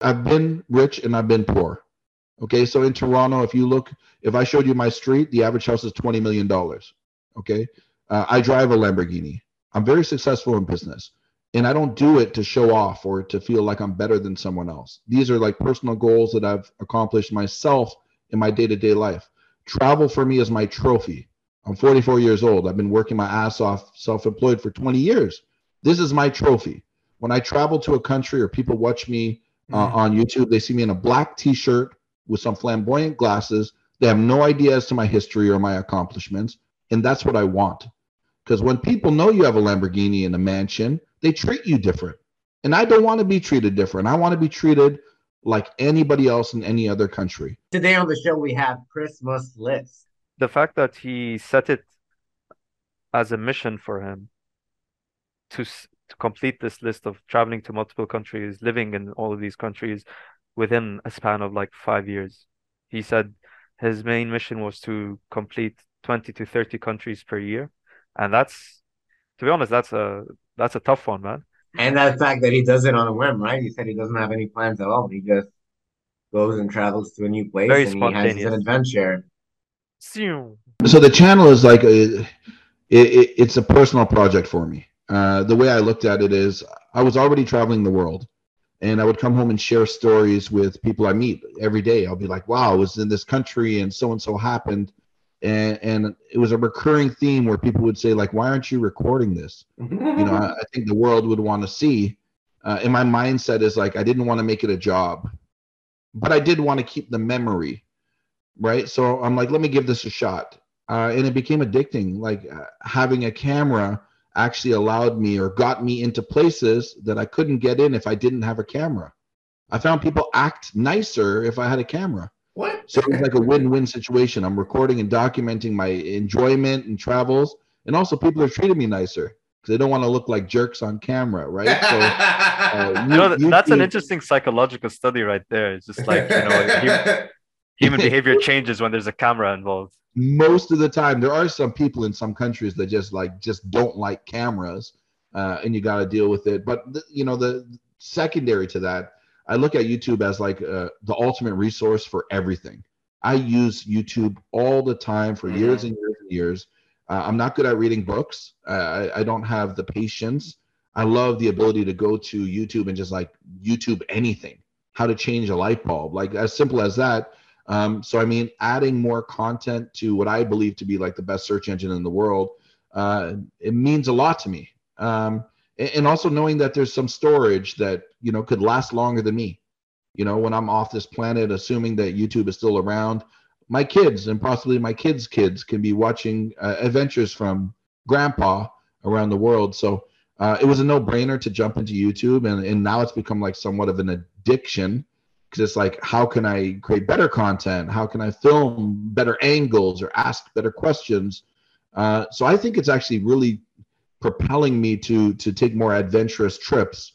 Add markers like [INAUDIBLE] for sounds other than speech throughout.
I've been rich and I've been poor. Okay, so in Toronto, if you look, if I showed you my street, the average house is twenty million dollars. Okay, uh, I drive a Lamborghini. I'm very successful in business, and I don't do it to show off or to feel like I'm better than someone else. These are like personal goals that I've accomplished myself in my day-to-day life. Travel for me is my trophy. I'm 44 years old. I've been working my ass off, self-employed for 20 years. This is my trophy. When I travel to a country or people watch me uh, mm-hmm. on YouTube, they see me in a black T-shirt with some flamboyant glasses. They have no idea as to my history or my accomplishments, and that's what I want. Because when people know you have a Lamborghini and a mansion, they treat you different. And I don't want to be treated different. I want to be treated like anybody else in any other country. Today on the show, we have Christmas Must List. The fact that he set it as a mission for him to to complete this list of traveling to multiple countries, living in all of these countries within a span of like five years. He said his main mission was to complete 20 to 30 countries per year. And that's, to be honest, that's a that's a tough one, man. And that fact that he does it on a whim, right? He said he doesn't have any plans at all. He just goes and travels to a new place Very and he has an adventure. So the channel is like a, it, it, it's a personal project for me. Uh, the way I looked at it is I was already traveling the world and I would come home and share stories with people I meet every day. I'll be like, wow, I was in this country and so and so happened. And, and it was a recurring theme where people would say, like, why aren't you recording this? you know, I, I, think the world would want to see. Uh, and my mindset is like, I didn't want to make it a job, but I did want to keep the memory. Right. So I'm like, let me give this a shot. Uh, and it became addicting. Like uh, having a camera actually allowed me or got me into places that I couldn't get in if I didn't have a camera. I found people act nicer if I had a camera. What? So it's like a win-win situation. I'm recording and documenting my enjoyment and travels, and also people are treating me nicer because they don't want to look like jerks on camera, right? So, uh, [LAUGHS] you, you know, you, that's you, an interesting psychological study right there. It's just like you know, [LAUGHS] human behavior changes when there's a camera involved most of the time there are some people in some countries that just like just don't like cameras uh, and you got to deal with it. But the, you know the secondary to that i look at youtube as like uh, the ultimate resource for everything. I use youtube all the time for mm-hmm. years and years and years. Uh, i'm not good at reading books. I, I don't have the patience. I love the ability to go to youtube and just like youtube anything. How to change a light bulb. Like as simple as that um, so, I mean, adding more content to what I believe to be like the best search engine in the world, uh, it means a lot to me. Um, and also knowing that there's some storage that you know could last longer than me. You know, when I'm off this planet, assuming that YouTube is still around, my kids and possibly my kids' kids can be watching uh, adventures from Grandpa around the world. So uh, it was a no-brainer to jump into YouTube, and and now it's become like somewhat of an addiction because it's like how can i create better content how can i film better angles or ask better questions uh, so i think it's actually really propelling me to to take more adventurous trips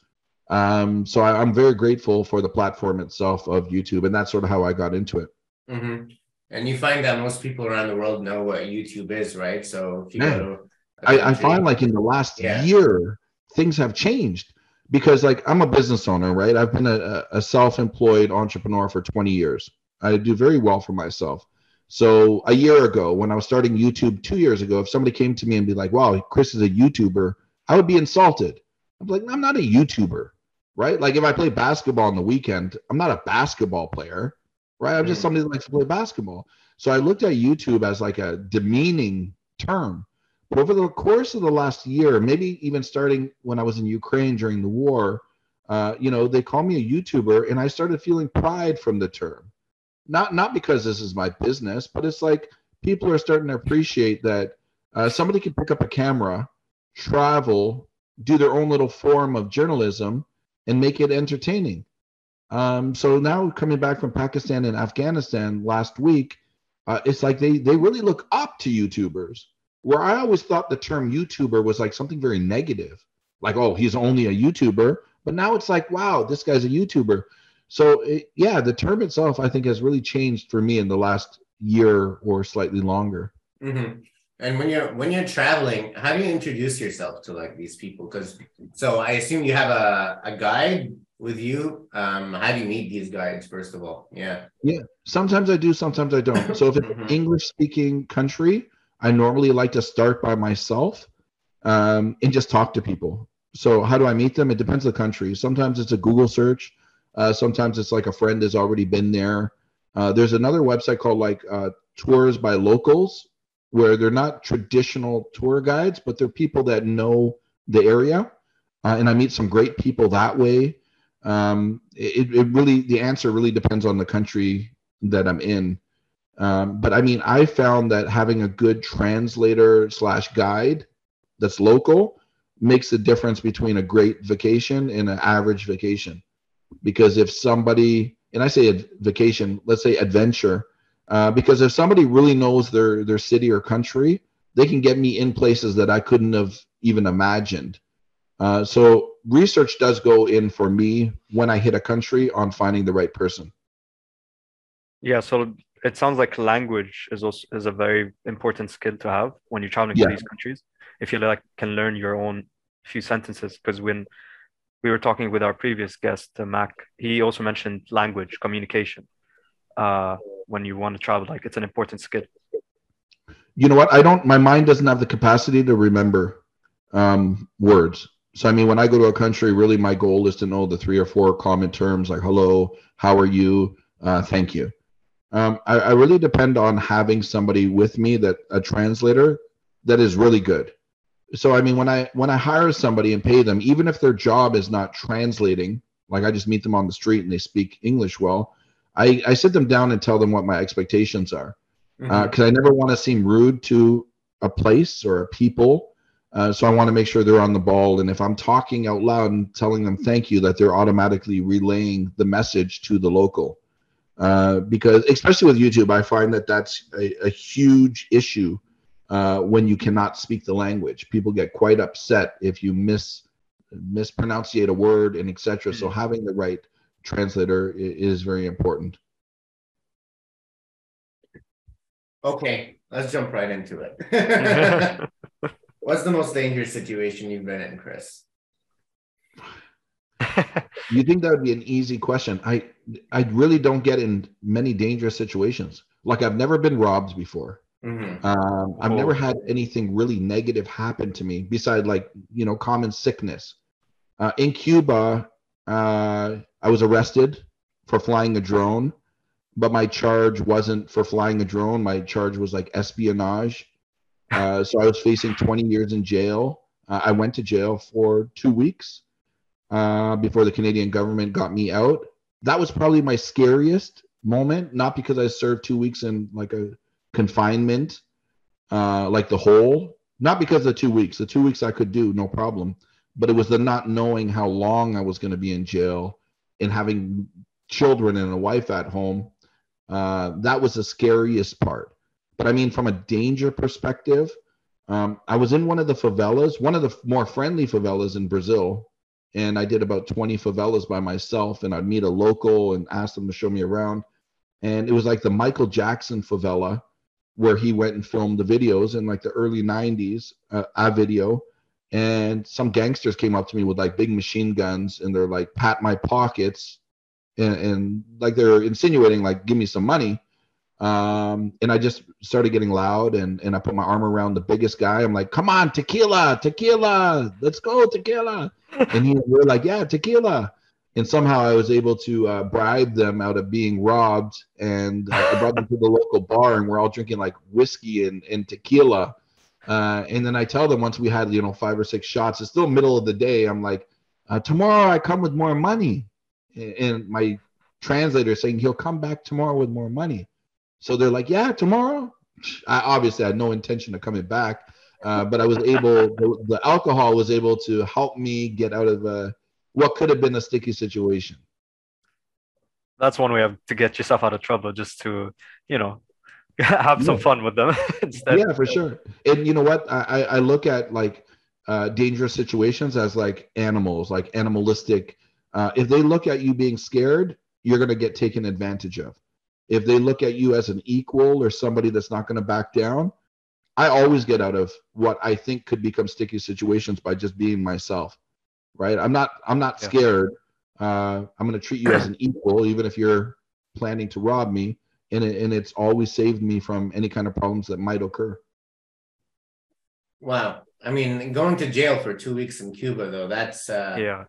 um, so I, am very grateful for the platform itself of youtube and that's sort of how i got into it mm-hmm. and you find that most people around the world know what youtube is right so if you yeah. go to I, I find like in the last yeah. year things have changed because like I'm a business owner, right? I've been a, a self-employed entrepreneur for 20 years. I do very well for myself. So a year ago, when I was starting YouTube two years ago, if somebody came to me and be like, "Wow, Chris is a YouTuber," I would be insulted. I'm like, "I'm not a YouTuber, right? Like if I play basketball on the weekend, I'm not a basketball player, right? I'm just somebody that likes to play basketball." So I looked at YouTube as like a demeaning term. Over the course of the last year, maybe even starting when I was in Ukraine during the war, uh, you know, they call me a YouTuber, and I started feeling pride from the term. Not not because this is my business, but it's like people are starting to appreciate that uh, somebody can pick up a camera, travel, do their own little form of journalism, and make it entertaining. Um, so now coming back from Pakistan and Afghanistan last week, uh, it's like they they really look up to YouTubers where I always thought the term YouTuber was like something very negative, like, oh, he's only a YouTuber. But now it's like, wow, this guy's a YouTuber. So, it, yeah, the term itself, I think, has really changed for me in the last year or slightly longer. Mm-hmm. And when you're when you're traveling, how do you introduce yourself to like these people? Because so I assume you have a, a guide with you, um, how do you meet these guides? First of all, yeah, yeah. Sometimes I do, sometimes I don't. So if it's mm-hmm. English speaking country, I normally like to start by myself um, and just talk to people. So how do I meet them? It depends on the country. Sometimes it's a Google search. Uh, sometimes it's like a friend has already been there. Uh, there's another website called like uh, Tours by Locals, where they're not traditional tour guides, but they're people that know the area. Uh, and I meet some great people that way. Um, it, it really, the answer really depends on the country that I'm in. Um, but I mean, I found that having a good translator slash guide that's local makes the difference between a great vacation and an average vacation. Because if somebody, and I say a vacation, let's say adventure, uh, because if somebody really knows their their city or country, they can get me in places that I couldn't have even imagined. Uh, so research does go in for me when I hit a country on finding the right person. Yeah, so it sounds like language is also is a very important skill to have when you're traveling yeah. to these countries. If you like can learn your own few sentences, because when we were talking with our previous guest, uh, Mac, he also mentioned language communication. Uh, when you want to travel. Like it's an important skill. You know what? I don't. My mind doesn't have the capacity to remember um, words. So I mean, when I go to a country, really my goal is to know the three or four common terms like hello, how are you, uh, thank you. Um, I, I really depend on having somebody with me that a translator that is really good. So I mean, when I when I hire somebody and pay them, even if their job is not translating, like I just meet them on the street and they speak English well, I, I sit them down and tell them what my expectations are because mm-hmm. uh, I never want to seem rude to a place or a people. Uh, so I want to make sure they're on the ball. And if I'm talking out loud and telling them thank you, that they're automatically relaying the message to the local. Uh, because especially with YouTube, I find that that's a, a huge issue uh, when you cannot speak the language. People get quite upset if you miss mispronunciate a word and etc. So having the right translator is very important. Okay, let's jump right into it. [LAUGHS] [LAUGHS] What's the most dangerous situation you've been in, Chris? You think that would be an easy question? I I really don't get in many dangerous situations. Like I've never been robbed before. Mm-hmm. Um, I've oh. never had anything really negative happen to me beside like you know common sickness. Uh, in Cuba, uh, I was arrested for flying a drone, but my charge wasn't for flying a drone. My charge was like espionage. Uh, so I was facing 20 years in jail. Uh, I went to jail for two weeks uh, before the Canadian government got me out. That was probably my scariest moment, not because I served two weeks in like a confinement, uh, like the whole, not because of the two weeks. The two weeks I could do no problem, but it was the not knowing how long I was going to be in jail and having children and a wife at home, uh, that was the scariest part. But I mean, from a danger perspective, um, I was in one of the favelas, one of the more friendly favelas in Brazil, and I did about 20 favelas by myself. And I'd meet a local and ask them to show me around. And it was like the Michael Jackson favela where he went and filmed the videos in like the early 90s, uh, a video and some gangsters came up to me with like big machine guns and they're like pat my pockets and, and like they're insinuating like give me some money um, and i just started getting loud and and i put my arm around the biggest guy i'm like come on tequila tequila let's go tequila and he were like yeah tequila and somehow i was able to uh, bribe them out of being robbed and uh, i brought them to the local bar and we're all drinking like whiskey and, and tequila uh, and then I tell them once we had, you know, five or six shots, it's still middle of the day. I'm like, uh, tomorrow I come with more money. And my translator saying he'll come back tomorrow with more money. So they're like, yeah, tomorrow. I obviously had no intention of coming back, uh, but I was able. The, the, alcohol was able to help me get out of a, what could have been a sticky situation. That's one way of, to get yourself out of trouble, just to you know [LAUGHS] have some fun with them [LAUGHS] instead. Yeah, for sure. And you know what? I, I look at like uh, dangerous situations as like animals, like animalistic. Uh, if they look at you being scared, you're going to get taken advantage of. If they look at you as an equal or somebody that's not going to back down, I always get out of what I think could become sticky situations by just being myself. Right? I'm not I'm not scared. Uh, I'm going to treat you as an equal, even if you're planning to rob me. And, it, and it's always saved me from any kind of problems that might occur. Wow. I mean, going to jail for two weeks in Cuba, though, that's uh, yeah,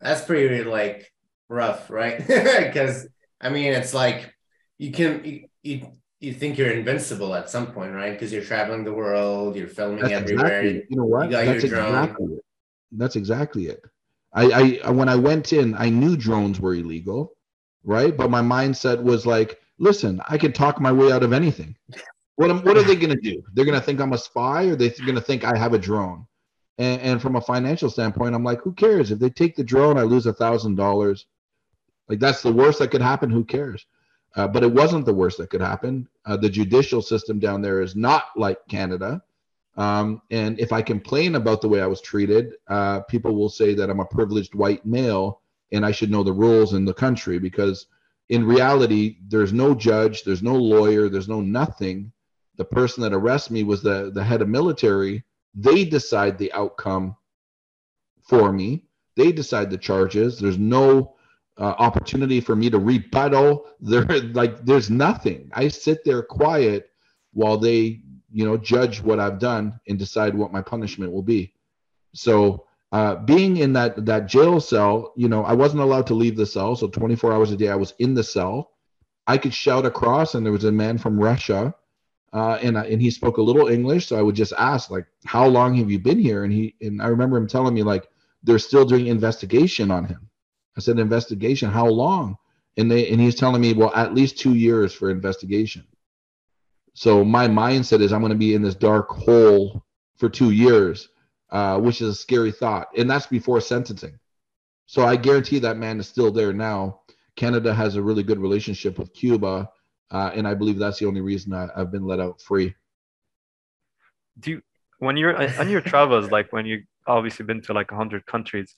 that's pretty like rough, right? [LAUGHS] Because I mean, it's like you can you, you you think you're invincible at some point, right? Because you're traveling the world, you're filming That's everywhere. Exactly, you know what? You That's exactly it. That's exactly it. I, I when I went in, I knew drones were illegal, right? But my mindset was like, listen, I can talk my way out of anything. What, am, what are they going to do? They're going to think I'm a spy, or they're going to think I have a drone. And, and from a financial standpoint, I'm like, who cares? If they take the drone, I lose a thousand dollars. Like that's the worst that could happen. Who cares? Uh, but it wasn't the worst that could happen. Uh, the judicial system down there is not like Canada. Um, and if I complain about the way I was treated, uh, people will say that I'm a privileged white male and I should know the rules in the country because in reality, there's no judge, there's no lawyer, there's no nothing. The person that arrests me was the, the head of military. They decide the outcome for me, they decide the charges. There's no uh, opportunity for me to rebuttal. There, like, there's nothing. I sit there quiet while they, you know, judge what I've done and decide what my punishment will be. So, uh, being in that that jail cell, you know, I wasn't allowed to leave the cell. So, 24 hours a day, I was in the cell. I could shout across, and there was a man from Russia, uh, and and he spoke a little English. So I would just ask, like, "How long have you been here?" And he and I remember him telling me, like, they're still doing investigation on him. I said, investigation, how long? And they and he's telling me, well, at least two years for investigation. So my mindset is I'm going to be in this dark hole for two years, uh, which is a scary thought. And that's before sentencing. So I guarantee that man is still there now. Canada has a really good relationship with Cuba, uh, and I believe that's the only reason I, have been let out free. Do you, when you're on your travels, like when you obviously been to like hundred countries,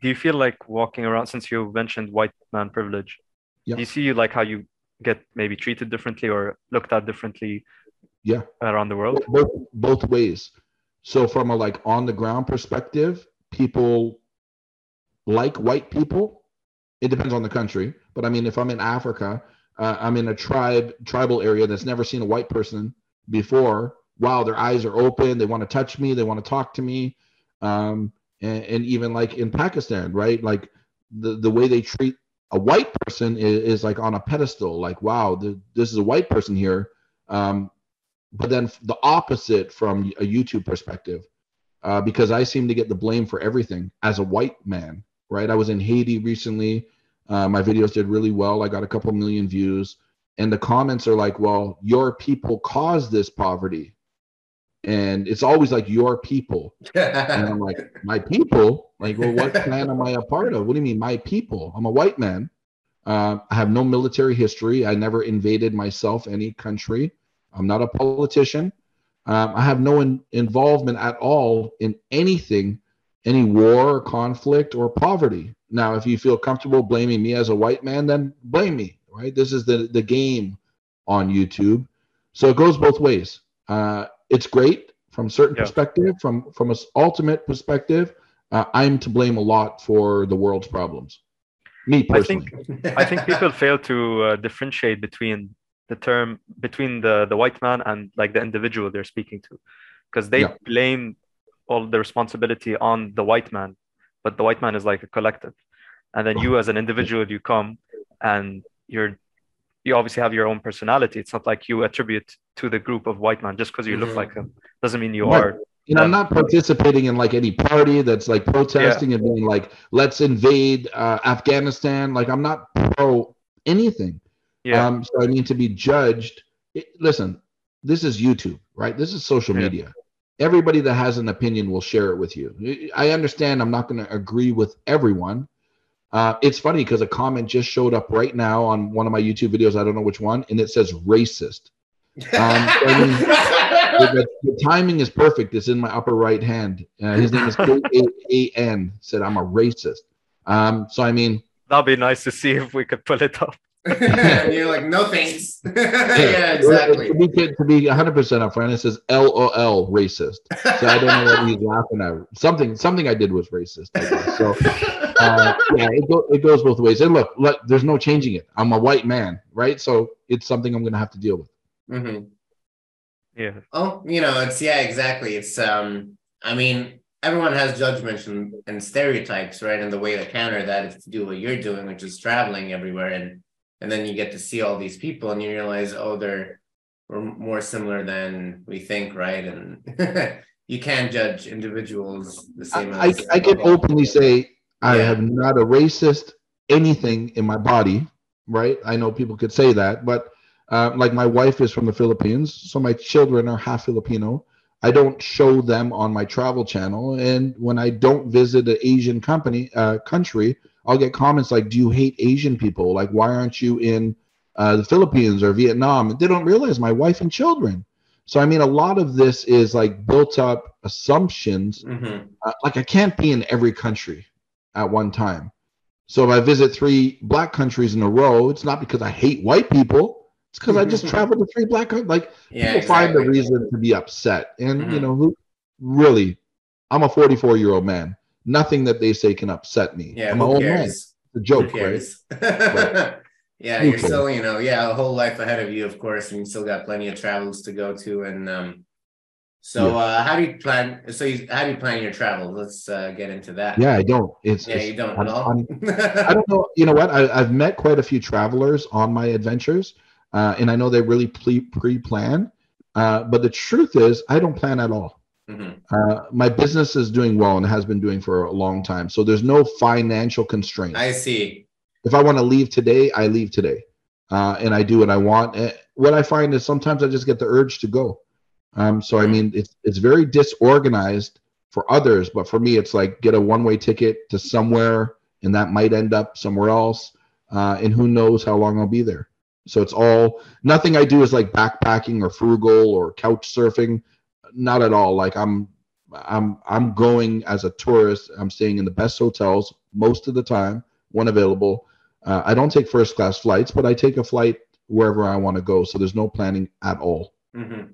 do you feel like walking around since you mentioned white man privilege yeah. do you see like how you get maybe treated differently or looked at differently yeah. around the world? Both both ways. So from a like on the ground perspective people like white people. It depends on the country. But i mean if i'm in africa uh, i'm in a tribe tribal area that's never seen a white person before wow their eyes are open they want to touch me they want to talk to me um, and, and even like in Pakistan, right? Like the the way they treat a white person is, is like on a pedestal. Like, wow, the, this is a white person here. Um, but then the opposite from a YouTube perspective, uh, because I seem to get the blame for everything as a white man, right? I was in Haiti recently. Uh, my videos did really well. I got a couple million views. And the comments are like, well, your people caused this poverty and it's always like your people. And i'm like [LAUGHS] my people? Like well what clan am i a part of? What do you mean my people? I'm a white man. Uh, i have no military history. I never invaded myself any country. I'm not a politician. Um, i have no in- involvement at all in anything any war or conflict or poverty. Now if you feel comfortable blaming me as a white man then blame me right? This is the the game on youtube. So it goes both ways. Uh, it's great from certain yeah. perspective. From from a ultimate perspective, uh, I'm to blame a lot for the world's problems. Me personally. I think I think people fail to uh, differentiate between the term between the the white man and like the individual they're speaking to, because they yeah. blame all the responsibility on the white man, but the white man is like a collective, and then you as an individual you come and you're you obviously have your own personality. It's not like you attribute to the group of white men just because you mm-hmm. look like them. Doesn't mean you right. are. You know, I'm not participating in like any party that's like protesting yeah. and being like, let's invade uh, Afghanistan. Like, I'm not pro anything. Yeah. Um, so I mean, to be judged. It, listen, this is YouTube, right? This is social yeah. media. Everybody that has an opinion will share it with you. I understand I'm not going to agree with everyone, uh, it's funny because a comment just showed up right now on one of my YouTube videos. I don't know which one, and it says racist. Um, I mean, [LAUGHS] the, the, timing is perfect. It's in my upper right hand. Uh, his name is [LAUGHS] K A N. Said I'm a racist. Um, so I mean, that'd be nice to see if we could pull it up. [LAUGHS] and you're like, no thanks. [LAUGHS] yeah, exactly. To be, to be 100% upfront, it says LOL racist. So I don't know what he's laughing at. Something something I did was racist. So uh, yeah, it, go, it goes both ways. And look, look, there's no changing it. I'm a white man, right? So it's something I'm going to have to deal with. Mm-hmm. Yeah. Oh, you know, it's yeah, exactly. It's um, I mean, everyone has judgments and, and stereotypes, right? And the way to counter that is to do what you're doing, which is traveling everywhere and and then you get to see all these people and you realize oh they're we're more similar than we think right? And [LAUGHS] you can't judge individuals the same I, as I, I can openly say i yeah. have not a racist anything in my body right? I know people could say that but uh, like my wife is from the philippines so my children are half filipino. I don't show them on my travel channel. And when i don't visit an asian company uh, country I'll get comments like, "Do you hate Asian people? Like, why aren't you in uh, the Philippines or Vietnam?" They don't realize my wife and children. So I mean, a lot of this is like built up assumptions. Mm-hmm. Uh, like I can't be in every country at one time. So if I visit three black countries in a row, it's not because I hate white people. It's because I just traveled to three black countries. Like yeah, people exactly. find a reason to be upset, and mm-hmm. you know, who really, I'm a 44 year old man nothing that they say can upset me. Yeah, I'm who cares? A joke, right? [LAUGHS] yeah, you're still, you know, yeah, a whole life ahead of you, of course, and you still got plenty of travels to go to. And um, so, yeah. uh, how do you plan? So, you, how do you plan your travel? Let's uh, get into that. Yeah, I don't. It's yeah, it's, you don't at all. [LAUGHS] I don't know. You know what? I, have met quite a few travelers on my adventures, uh, and I know they really pre plan. Uh, but the truth is, I don't plan at all. Mm-hmm. Uh, my business is doing well and has been doing for a long time. So there's no financial constraint. I see. If I want to leave today, I leave today, uh, and I do what I want. And what I find is sometimes I just get the urge to go. Um, so I mm-hmm. mean, it's it's very disorganized for others, but for me, it's like get a one way ticket to somewhere, and that might end up somewhere else, uh, and who knows how long I'll be there. So it's all nothing I do is like backpacking or frugal or couch surfing not at all. Like I'm I'm I'm going as a tourist. I'm staying in the best hotels most of the time when available. Uh, I don't take first class flights, but I take a flight wherever I want to go. So there's no planning at all. Mm-hmm.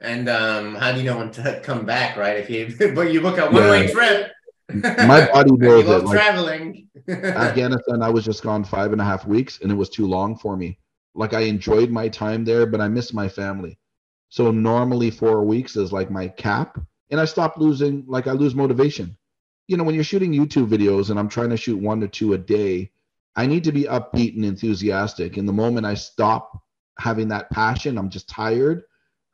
And um, how do you know when to [LAUGHS] come back? Right? If you [LAUGHS] but you book a one way yeah. trip. My body [LAUGHS] knows it. Like, traveling. Afghanistan, I was just gone five and a half weeks, and it was too long for me. Like I enjoyed my time there, but I missed my family. So normally four weeks is like my cap. And I stopped losing, like I lose motivation. You know, when you're shooting YouTube videos and I'm trying to shoot one to two a day, I need to be upbeat and enthusiastic. And the moment I stop having that passion, I'm just tired.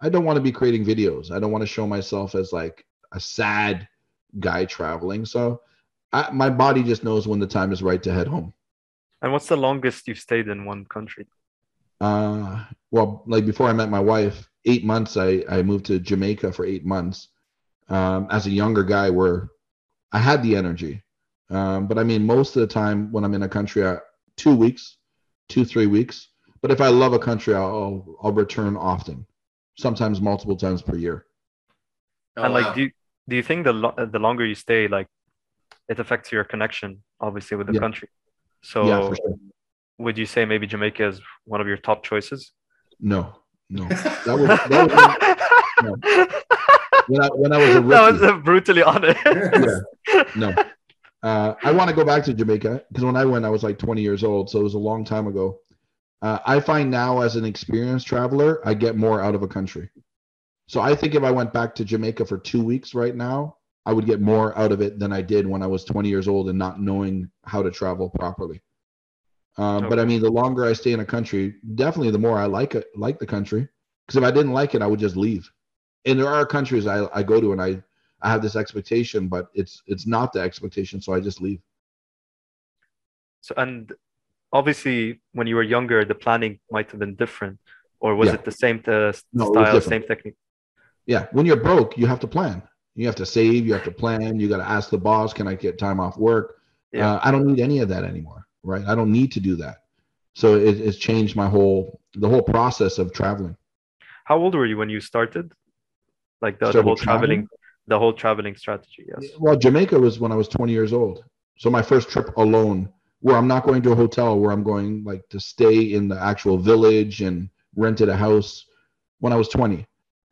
I don't want to be creating videos. I don't want to show myself as like a sad guy traveling. So I, my body just knows when the time is right to head home. And what's the longest you've stayed in one country? Uh, well, like before I met my wife, eight months, I, I moved to Jamaica for eight months. Um, as a younger guy, where I had the energy, um, but I mean, most of the time when I'm in a country, I, two weeks, two three weeks. But if I love a country, I'll I'll return often, sometimes multiple times per year. Oh, and like, wow. do you, do you think the lo- the longer you stay, like, it affects your connection, obviously, with the yeah. country? So, yeah, sure. would you say maybe Jamaica is one of your top choices? No, no, that was, that was no. when I when I was a rookie. That was brutally honest. yeah, no. Uh, I want to go back to Jamaica because when I went, I was like 20 years old, so it was a long time ago. Uh, I find now, as an experienced traveler, I get more out of a country. So I think if I went back to Jamaica for two weeks right now, I would get more out of it than I did when I was 20 years old and not knowing how to travel properly. Um, okay. But I mean, the longer I stay in a country, definitely the more I like it, like the country. Because if I didn't like it, I would just leave. And there are countries I, I go to and I, I have this expectation, but it's it's not the expectation, so I just leave. So and obviously, when you were younger, the planning might have been different, or was yeah. it the same uh, no, style, same technique? Yeah, when you're broke, you have to plan. You have to save. You have to plan. You got to ask the boss, "Can I get time off work?" Yeah. Uh, I don't need any of that anymore right? I don't need to do that. So it, it's changed my whole the whole process of traveling. How old were you when you started? Like the, the whole traveling, traveling, the whole traveling strategy. Yes. Well, Jamaica was when I was 20 years old. So my first trip alone where I'm not going to a hotel, where I'm going like to stay in the actual village and rented a house when I was 20.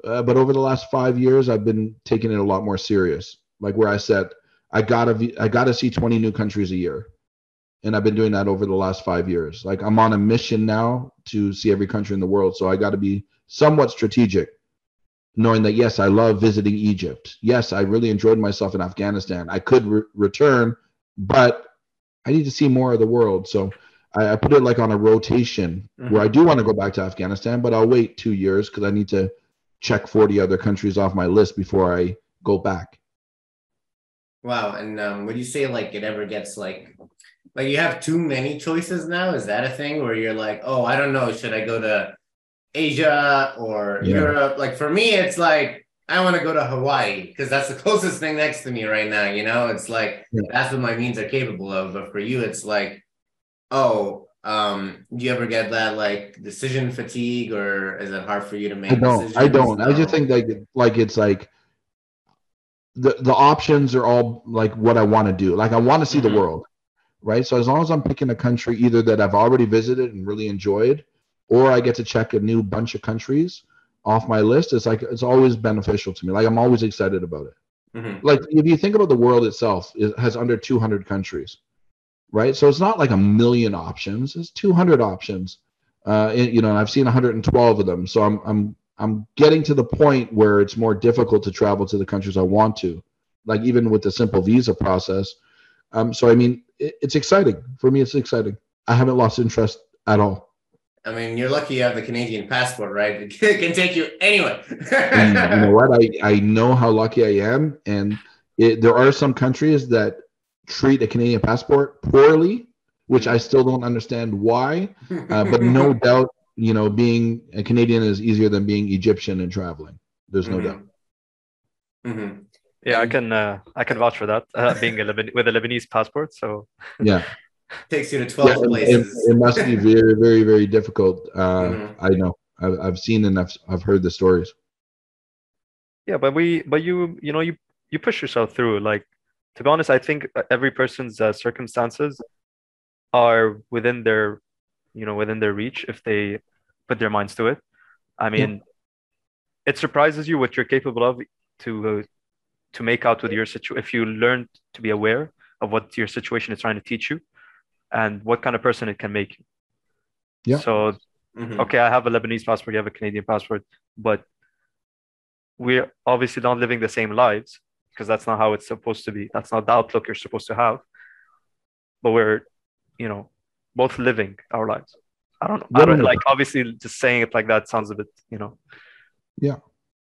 Uh, but over the last five years, I've been taking it a lot more serious. Like where I said, I gotta I gotta see 20 new countries a year, and I've been doing that over the last five years. Like I'm on a mission now to see every country in the world, so I got to be somewhat strategic, knowing that yes, I love visiting Egypt. Yes, I really enjoyed myself in Afghanistan. I could re- return, but I need to see more of the world. So I, I put it like on a rotation mm-hmm. where I do want to go back to Afghanistan, but I'll wait two years because I need to check 40 other countries off my list before I go back. Wow. And um, would you say like it ever gets like, like you have too many choices now? Is that a thing where you're like, oh, I don't know, should I go to Asia or yeah. Europe? Like for me, it's like, I want to go to Hawaii because that's the [LAUGHS] closest thing next to me right now. You know, it's like yeah. that's what my means are capable of. But for you, it's like, oh, um, do you ever get that like decision fatigue, or is it hard for you to make? I don't. Decisions? I don't. No. I just think like like it's like the the options are all like what I want to do. Like I want to see mm-hmm. the world, right? So as long as I'm picking a country either that I've already visited and really enjoyed, or I get to check a new bunch of countries off my list, it's like it's always beneficial to me. Like I'm always excited about it. Mm-hmm. Like if you think about the world itself, it has under 200 countries, right? So it's not like a million options. It's 200 options. Uh, and, you know, I've seen 112 of them. So I'm I'm I'm getting to the point where it's more difficult to travel to the countries I want to, like even with the simple visa process. Um, so I mean, it's exciting for me. It's exciting. I haven't lost interest at all. I mean, you're lucky you have the Canadian passport, right? [LAUGHS] It can take you anywhere. [LAUGHS] you know what? I, I know how lucky I am. And it, there are some countries that treat a Canadian passport poorly, which I still don't understand why. Uh, but [LAUGHS] no doubt, you know, being a Canadian is easier than being Egyptian and traveling. There's no mm-hmm. doubt. Mm-hmm. Yeah, I can uh, I can vouch for that. Uh, being a Leban- with a Lebanese passport, so yeah, [LAUGHS] takes you to 12 yeah, places. It, it, must be very, very, very difficult. Uh, mm-hmm. I know. I've, I've seen and I've, I've heard the stories. Yeah, but we, but you, you know, you, you push yourself through. Like, to be honest, I think every person's uh, circumstances are within their, you know, within their reach if they put their minds to it. I mean, yeah. it surprises you what you're capable of to uh, to make out with your situation if you learn to be aware of what your situation is trying to teach you and what kind of person it can make you. Yeah. So, mm-hmm. okay, I have a Lebanese passport, you have a Canadian passport, but we're obviously not living the same lives because that's not how it's supposed to be. That's not the outlook you're supposed to have. But we're, you know, both living our lives. I don't know. I don't like obviously just saying it like that sounds a bit, you know. Yeah.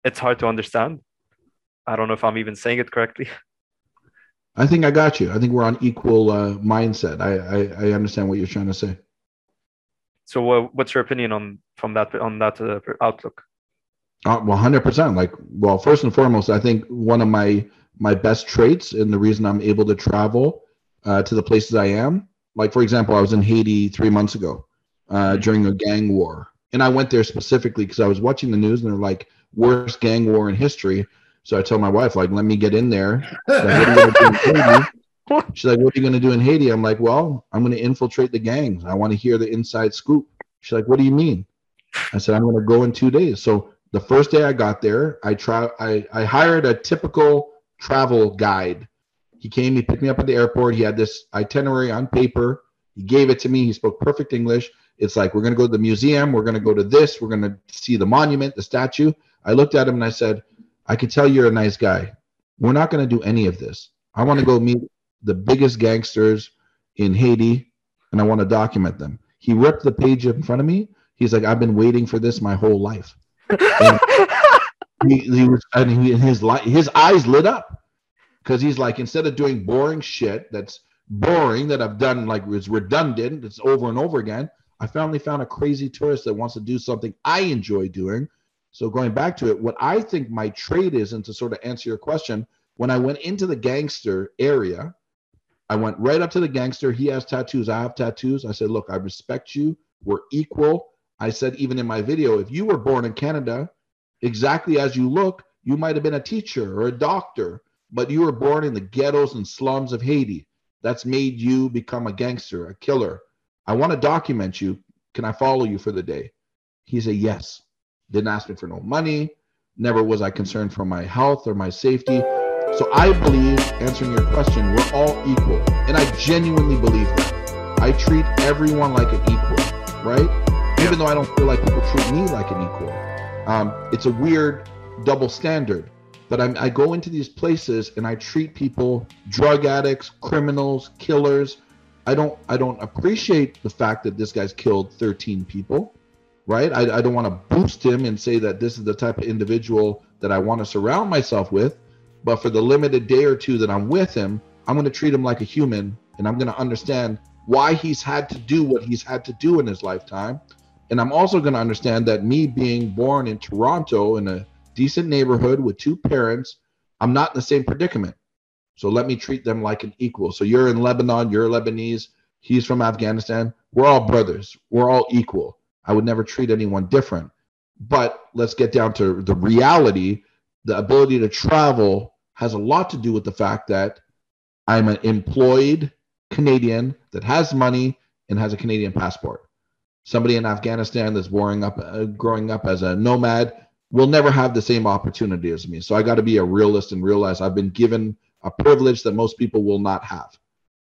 It's hard to understand. I don't know if I'm even saying it correctly. [LAUGHS] I think I got you. I think we're on equal uh, mindset. I, I, I understand what you're trying to say. So, uh, what's your opinion on from that on that uh, outlook? Uh, well, hundred percent. Like, well, first and foremost, I think one of my my best traits and the reason I'm able to travel uh, to the places I am. Like, for example, I was in Haiti three months ago uh, mm-hmm. during a gang war, and I went there specifically because I was watching the news and they're like worst gang war in history. So I tell my wife, like, let me get in there. She's like, what are you going [LAUGHS] to do in Haiti? I'm like, well, I'm going to infiltrate the gangs. I want to hear the inside scoop. She's like, what do you mean? I said, I'm going to go in two days. So the first day I got there, I try, I, I hired a typical travel guide. He came, he picked me up at the airport. He had this itinerary on paper. He gave it to me. He spoke perfect English. It's like, we're going to go to the museum. We're going to go to this. We're going to see the monument, the statue. I looked at him and I said, I can tell you're a nice guy. We're not going to do any of this. I want to go meet the biggest gangsters in Haiti and I want to document them. He ripped the page in front of me. He's like, I've been waiting for this my whole life. [LAUGHS] he, he, was, and he, his, his eyes lit up because he's like, instead of doing boring shit that's boring that I've done, like it's redundant, it's over and over again. I finally found a crazy tourist that wants to do something I enjoy doing so going back to it, what I think my trade is, and to sort of answer your question, when I went into the gangster area, I went right up to the gangster. He has tattoos. I have tattoos. I said, look, I respect you. We're equal. I said, even in my video, if you were born in Canada, exactly as you look, you might have been a teacher or a doctor, but you were born in the ghettos and slums of Haiti. that's made you become a gangster, a killer. I want to document you. Can I follow you for the day? He said, Yes. Didn't ask me for no money. Never was I concerned for my health or my safety. So I believe, answering your question, we're all equal. And I genuinely believe that. I treat everyone like an equal, right? Even though I don't feel like people treat me like an equal. Um, it's a weird double standard. But I'm, I go into these places and I treat people, drug addicts, criminals, killers. I don't I don't appreciate the fact that this guy's killed 13 people, right? I, I don't want to boost him and say that this is the type of individual that I want to surround myself with. But for the limited day or two that I'm with him, I'm going to treat him like a human and I'm going to understand why he's had to do what he's had to do in his lifetime. And I'm also going to understand that me being born in Toronto in a decent neighborhood with two parents, I'm not in the same predicament. So let me treat them like an equal. So you're in Lebanon, you're Lebanese, he's from Afghanistan. We're all brothers. We're all equal. I would never treat anyone different. But let's get down to the reality. The ability to travel has a lot to do with the fact that I'm an employed Canadian that has money and has a Canadian passport. Somebody in Afghanistan that's growing up, uh, growing up as a nomad will never have the same opportunity as me. So I got to be a realist and realize I've been given a privilege that most people will not have.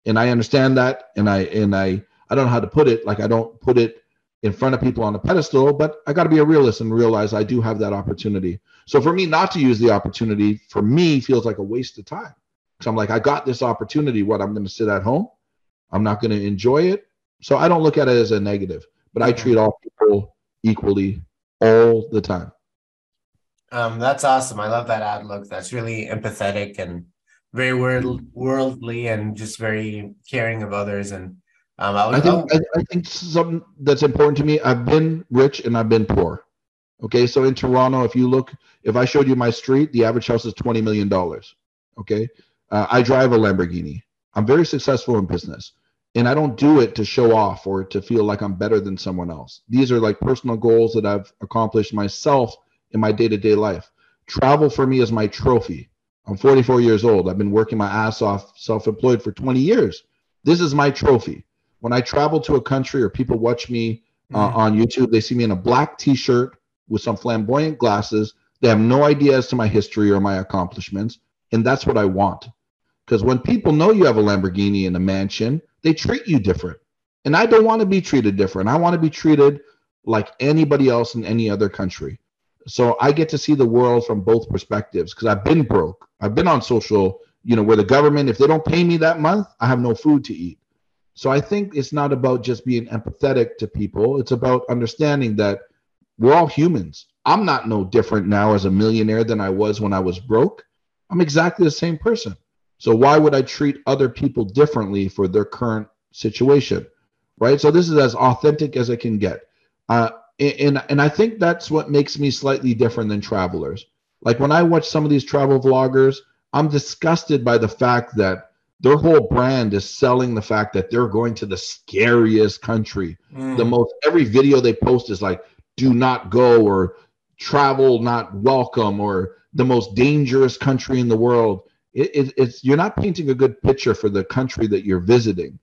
And I understand that and I and I I don't know how to put it like I don't put it in front of people on a pedestal, but I got to be a realist and realize I do have that opportunity. So for me not to use the opportunity for me feels like a waste of time. Cuz I'm like I got this opportunity what I'm going to sit at home. I'm not going to enjoy it. So I don't look at it as a negative, but I treat all people equally all the time. Um, that's awesome. I love that outlook. That's really empathetic and very world, worldly and just very caring of others. And um, I, I think I, I, think something that's important to me. I've been rich and I've been poor. Okay, so in Toronto, if you look, if I showed you my street, the average house is twenty million dollars. Okay, uh, I drive a Lamborghini. I'm very successful in business, and I don't do it to show off or to feel like I'm better than someone else. These are like personal goals that I've accomplished myself in my day to day life. Travel for me is my trophy. I'm 44 years old. I've been working my ass off self employed for 20 years. This is my trophy. When I travel to a country or people watch me uh, mm-hmm. on YouTube, they see me in a black t shirt with some flamboyant glasses. They have no idea as to my history or my accomplishments. And that's what I want. Because when people know you have a Lamborghini and a mansion, they treat you different. And I don't want to be treated different. I want to be treated like anybody else in any other country. So I get to see the world from both perspectives because I've been broke. I've been on social, you know, where the government, if they don't pay me that month, I have no food to eat. So I think it's not about just being empathetic to people. It's about understanding that we're all humans. I'm not no different now as a millionaire than I was when I was broke. I'm exactly the same person. So why would I treat other people differently for their current situation? Right. So this is as authentic as I can get. Uh, and and I think that's what makes me slightly different than travelers. Like when I watch some of these travel vloggers, I'm disgusted by the fact that their whole brand is selling the fact that they're going to the scariest country. Mm. The most every video they post is like do not go or travel not welcome or the most dangerous country in the world. It, it, it's you're not painting a good picture for the country that you're visiting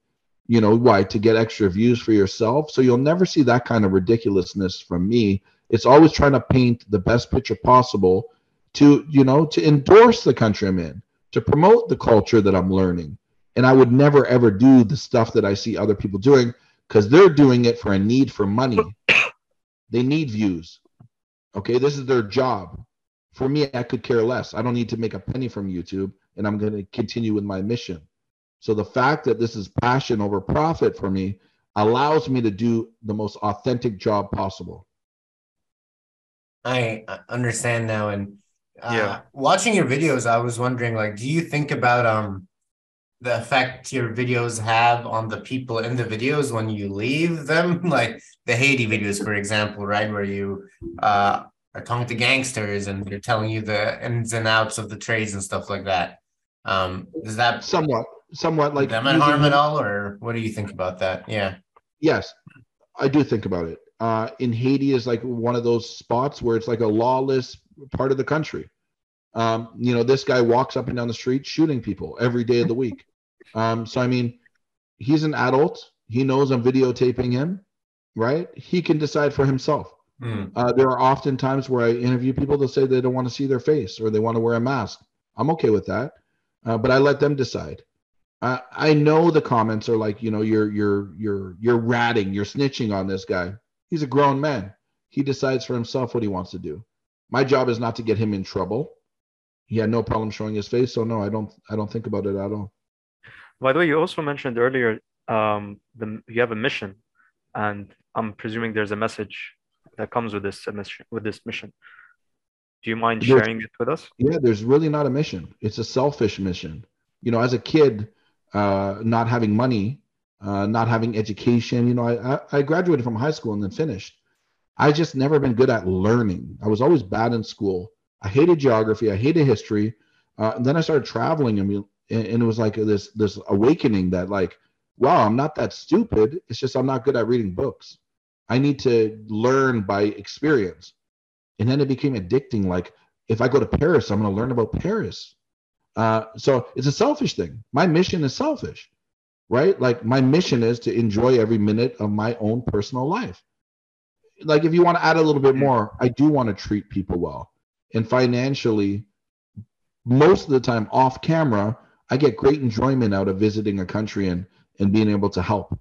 you know why to get extra views for yourself so you'll never see that kind of ridiculousness from me it's always trying to paint the best picture possible to you know to endorse the country i'm in to promote the culture that i'm learning. And i would never ever do the stuff that i see other people doing because they're doing it for a need for money. [COUGHS] They need views. Okay? This is their job. For me i could care less. I don't need to make a penny from youtube and i'm going to continue with my mission. So the fact that this is passion over profit for me allows me to do the most authentic job possible. I understand now. And uh, yeah, watching your videos, I was wondering, like, do you think about um the effect your videos have on the people in the videos when you leave them? [LAUGHS] like the Haiti videos, for example, right, where you uh are talking to gangsters and they're telling you the ins and outs of the trades and stuff like that. Um, is that somewhat somewhat like them at harm at all, or what do you think about that? Yeah. Yes, I do think about it. Uh, in Haiti is like one of those spots where it's like a lawless part of the country. Um, you know, this guy walks up and down the street shooting people every day of the week. Um, so I mean, he's an adult. He knows I'm videotaping him, right? He can decide for himself. Mm. Uh, there are often times where I interview people that say they don't want to see their face or they want to wear a mask. I'm okay with that, uh, but I let them decide. I, I know the comments are like, you know, you're you're you're you're ratting, you're snitching on this guy. He's a grown man. He decides for himself what he wants to do. My job is not to get him in trouble. He had no problem showing his face, so no, I don't I don't think about it at all. By the way, you also mentioned earlier um, the you have a mission, and I'm presuming there's a message that comes with this mission. With this mission, do you mind there's, sharing it with us? Yeah, there's really not a mission. It's a selfish mission. You know, as a kid, uh, not having money, uh, not having education. You know, I, I graduated from high school and then finished. I just never been good at learning. I was always bad in school. I hated geography. I hated history. Uh, and then I started traveling, and, and it was like this this awakening that like, wow, I'm not that stupid. It's just I'm not good at reading books. I need to learn by experience. And then it became addicting. Like, if I go to Paris, I'm going to learn about Paris. Uh, so it's a selfish thing. My mission is selfish, right? Like, my mission is to enjoy every minute of my own personal life. Like, if you want to add a little bit more, I do want to treat people well. And financially, most of the time off camera, I get great enjoyment out of visiting a country and, and being able to help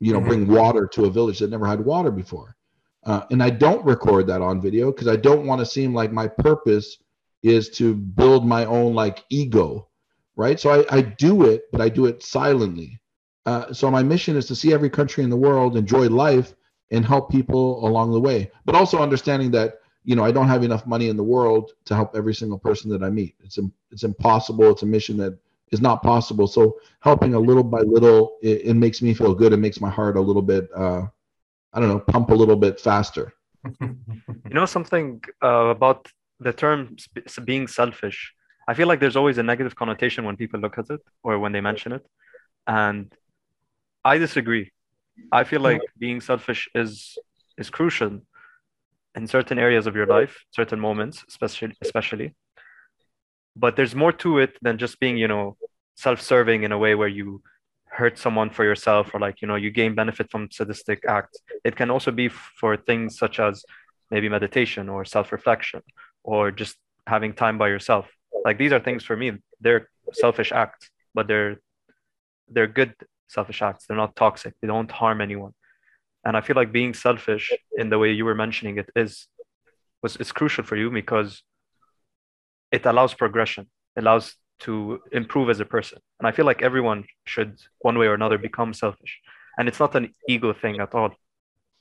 you know, mm-hmm. bring water to a village that never had water before. Uh, and I don't record that on video because I don't want to seem like my purpose is to build my own like ego, right? So I, I do it, but I do it silently. Uh, so my mission is to see every country in the world enjoy life and help people along the way, but also understanding that you know I don't have enough money in the world to help every single person that I meet. It's it's impossible. It's a mission that is not possible. So helping a little by little, it, it makes me feel good. It makes my heart a little bit, uh, I don't know, pump a little bit faster. [LAUGHS] you know something uh, about the term being selfish. I feel like there's always a negative connotation when people look at it or when they mention it, and I disagree. I feel like being selfish is is crucial in certain areas of your life, certain moments, especially especially. But there's more to it than just being you know self-serving in a way where you hurt someone for yourself or like you know you gain benefit from sadistic acts. It can also be for things such as maybe meditation or self-reflection or just having time by yourself. Like these are things for me. They're selfish acts but they're they're good selfish acts they're not toxic. They don't harm anyone. And i feel like being selfish in the way you were mentioning it is was is crucial for you because it allows progression. Allows to improve as a person. And i feel like everyone should one way or another become selfish. And it's not an ego thing at all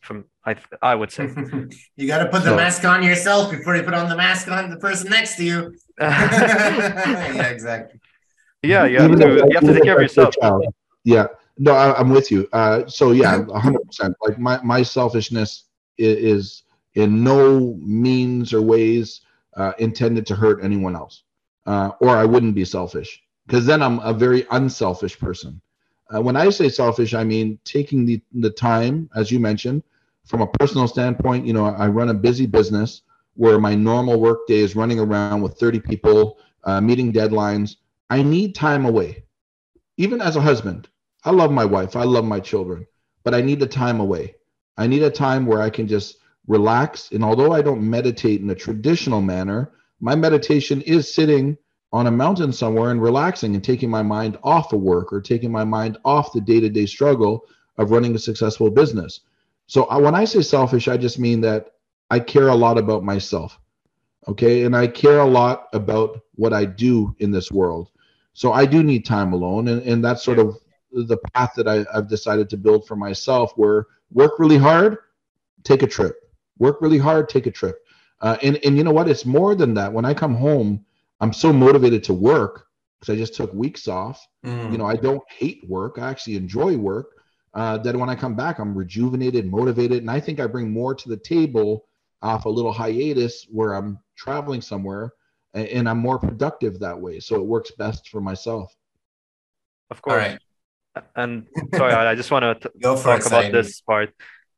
from i i would say. [LAUGHS] You got to put so, the mask on yourself before you put on the mask on the person next to you. [LAUGHS] [LAUGHS] Yeah exactly. Yeah you have, to, you have to take care of yourself yeah no I, am with you uh, so yeah 100% like my, my selfishness is, is in no means or ways uh, intended to hurt anyone else, uh, or I wouldn't be selfish because then I'm a very unselfish person. Uh, when I say selfish, I mean taking the, the time, as you mentioned, from a personal standpoint. You know, I run a busy business where my normal work day is running around with 30 people, uh, meeting deadlines. I need time away. Even as a husband, I love my wife, I love my children, but I need a time away. I need a time where I can just relax. And although I don't meditate in a traditional manner, my meditation is sitting on a mountain somewhere and relaxing and taking my mind off of work or taking my mind off the day to day struggle of running a successful business. So I, when I say selfish, I just mean that I care a lot about myself. Okay. And I care a lot about what I do in this world. So I do need time alone. And, and that's sort of the path that I, I've decided to build for myself where work really hard, take a trip work really hard, take a trip. Uh, and and you know what? It's more than that. When I come home, I'm so motivated to work because I just took weeks off. Mm. You know, I don't hate work. I actually enjoy work. Uh, that when I come back, I'm rejuvenated, motivated, and I think I bring more to the table off a little hiatus where I'm traveling somewhere, and, and I'm more productive that way. So it works best for myself. Of course. Right. And sorry, I just want to talk about this part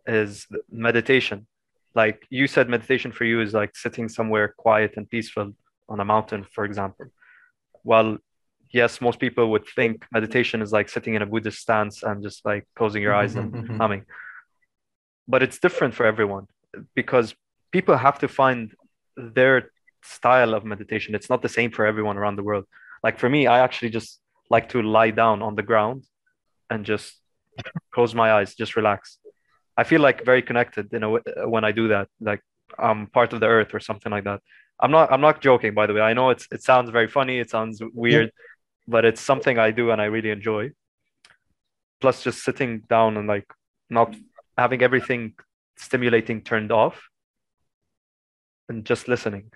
is meditation like you said meditation for you is like sitting somewhere quiet and peaceful on a mountain for example well yes, most people would think meditation is like sitting in a Buddhist stance and just like closing your eyes and [LAUGHS] humming. But it's different for everyone because people have to find their style of meditation. It's not the same for everyone around the world. Like for me, I actually just like to lie down on the ground and just close my eyes, just relax. I feel like very connected a way when I do that, like I'm part of the earth or something like that. I'm not I'm not joking by the way. I know it's it sounds very funny, it sounds weird, yeah. but it's something I do and I really enjoy. Plus just sitting down and like not having everything stimulating turned off and just listening.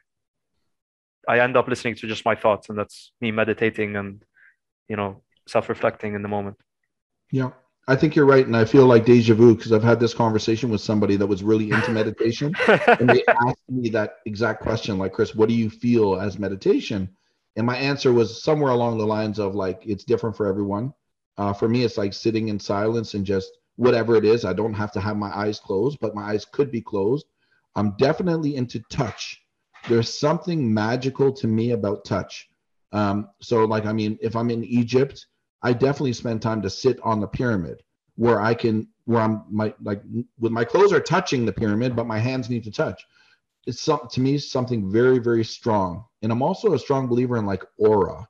I end up listening to just my thoughts and that's me meditating and you know self-reflecting in the moment. Yeah. I think you're right, and I feel like deja vu because I've had this conversation with somebody that was really into [LAUGHS] meditation, and they asked me that exact question, like Chris, what do you feel as meditation? And my answer was somewhere along the lines of like it's different for everyone. Uh, for me, it's like sitting in silence and just whatever it is. I don't have to have my eyes closed, but my eyes could be closed. I'm definitely into touch. There's something magical to me about touch. Um, so, like, I mean, if I'm in Egypt I definitely spend time to sit on the pyramid where I can where I'm my like with my clothes are touching the pyramid, but my hands need to touch. It's some to me something very very strong, and I'm also a strong believer in like aura.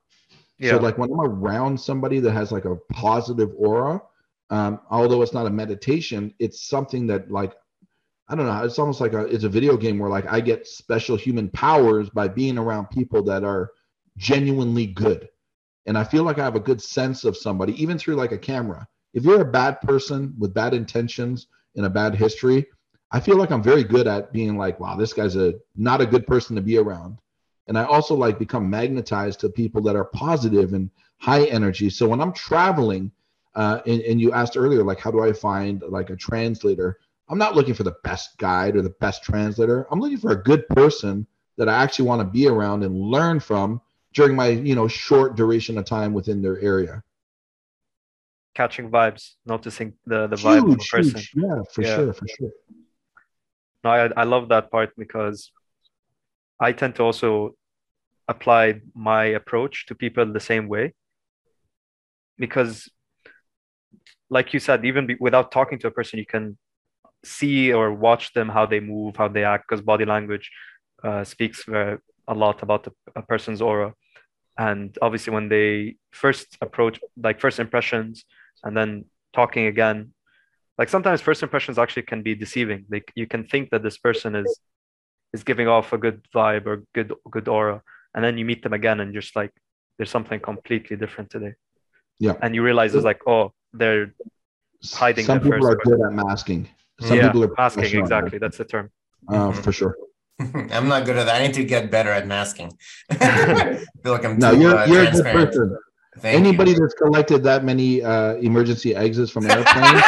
Yeah. So like when I'm around somebody that has like a positive aura, um, although it's not a meditation, it's something that like I don't know. It's almost like a it's a video game where like I get special human powers by being around people that are genuinely good and I feel like I have a good sense of somebody, even through like a camera. If you're a bad person with bad intentions and a bad history, I feel like I'm very good at being like, wow, this guy's a not a good person to be around. And I also like become magnetized to people that are positive and high energy. So when I'm traveling, uh, and, and you asked earlier, like, how do I find like a translator? I'm not looking for the best guide or the best translator. I'm looking for a good person that I actually want to be around and learn from during my you know short duration of time within their area. Catching vibes noticing the the vibe huge, of a person. huge. yeah for yeah. sure for sure. No I, I love that part because i tend to also apply my approach to people the same way. Because like you said even be, without talking to a person you can see or watch them how they move how they act because body language uh, speaks uh, a lot about the, a person's aura and obviously when they first approach like first impressions and then talking again like sometimes first impressions actually can be deceiving. Like you can think that this person is is giving off a good vibe or good good aura and then you meet them again and just like there's something completely different today. Yeah. And you realize it's like oh they're hiding some people are good at masking. Some yeah, people are masking exactly. that's the term. Uh, for sure [LAUGHS] I'm not good at that. I need to get better at masking. [LAUGHS] I feel like I'm no, too, you're, uh, you're a good person. Thank Anybody you. that's collected that many uh, emergency exits from [LAUGHS] airplanes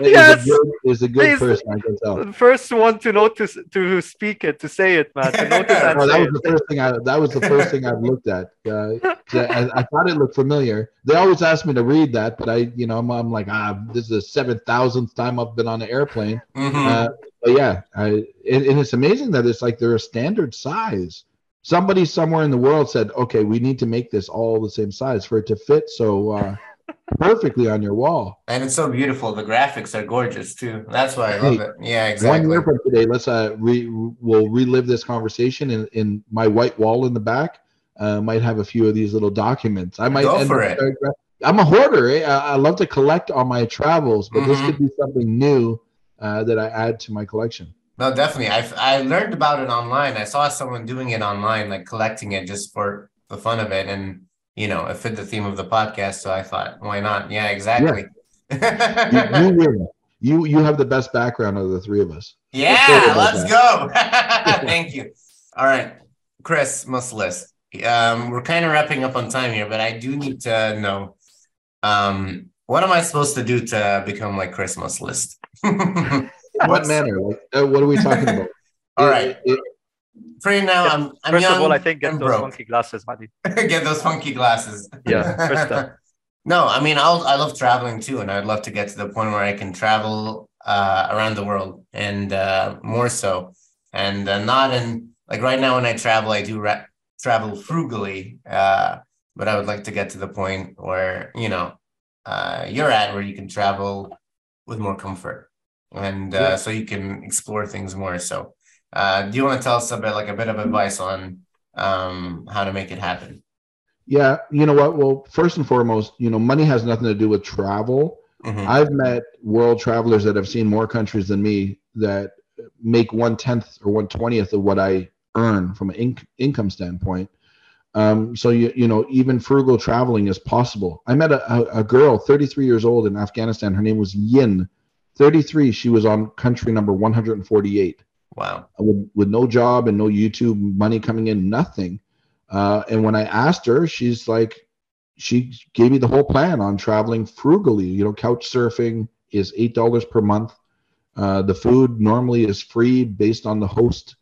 yes. is a good, is a good person. I can tell. The first one to notice to speak it, to say it, man. To notice that was it. the first thing I. That was the first thing I looked at. Uh, I, I, thought it looked familiar. They always ask me to read that, but I, you know, I'm, I'm like, ah, this is the seven thousandth time I've been on an airplane. Mm-hmm. Uh, but yeah, I, and, and it's amazing that it's like they're a standard size. Somebody somewhere in the world said, okay, we need to make this all the same size for it to fit so uh, [LAUGHS] perfectly on your wall. And it's so beautiful. The graphics are gorgeous too. That's why I love hey, it. Yeah, exactly. One year from today, let's uh, re- we'll relive this conversation in, in my white wall in the back. Uh, might have a few of these little documents. I might go for it. I'm a hoarder. Eh? I, I, love to collect on my travels, but mm-hmm. this could be something new uh, that I add to my collection. No, definitely. I I learned about it online. I saw someone doing it online, like collecting it just for the fun of it, and you know, it fit the theme of the podcast. So I thought, why not? Yeah, exactly. Yeah. you, you. [LAUGHS] You you have the best background of the three of us. Yeah, let's go. [LAUGHS] Thank you. All right, Chris must list. Um, we're kind of wrapping up on time here, but I do need to know um, what am I supposed to do to become like Chris Must List? [LAUGHS] what manner? Like, uh, what are we talking about? [LAUGHS] All right. it, right. It, For now, I'm, I'm first young, of all, I think get those broke. funky glasses, Madi. [LAUGHS] get those funky glasses. Yeah, first step. no, I mean, I'll, I love traveling too, and I'd love to get to the point where I can travel uh, around the world and uh, more so, and uh, not in like right now when I travel, I do ra- travel frugally. Uh, but I would like to get to the point where you know uh, you're at, where you can travel with more comfort, and uh, so you can explore things more. So, uh, do you want to tell us a bit, like a bit of advice on um, how to make it happen? Yeah, you know what? Well, first and foremost, you know, money has nothing to do with travel. Mm-hmm. I've met world travelers that have seen more countries than me that make one tenth or one twentieth of what I earn from an in- income standpoint. Um, so you you know even frugal traveling is possible. I met a, a, a girl, 33 years old in Afghanistan. Her name was Yin. 33. She was on country number 148. Wow. With, with no job and no YouTube money coming in, nothing. Uh, and when I asked her, she's like, she gave me the whole plan on traveling frugally. You know, couch surfing is eight dollars per month. Uh, the food normally is free based on the host.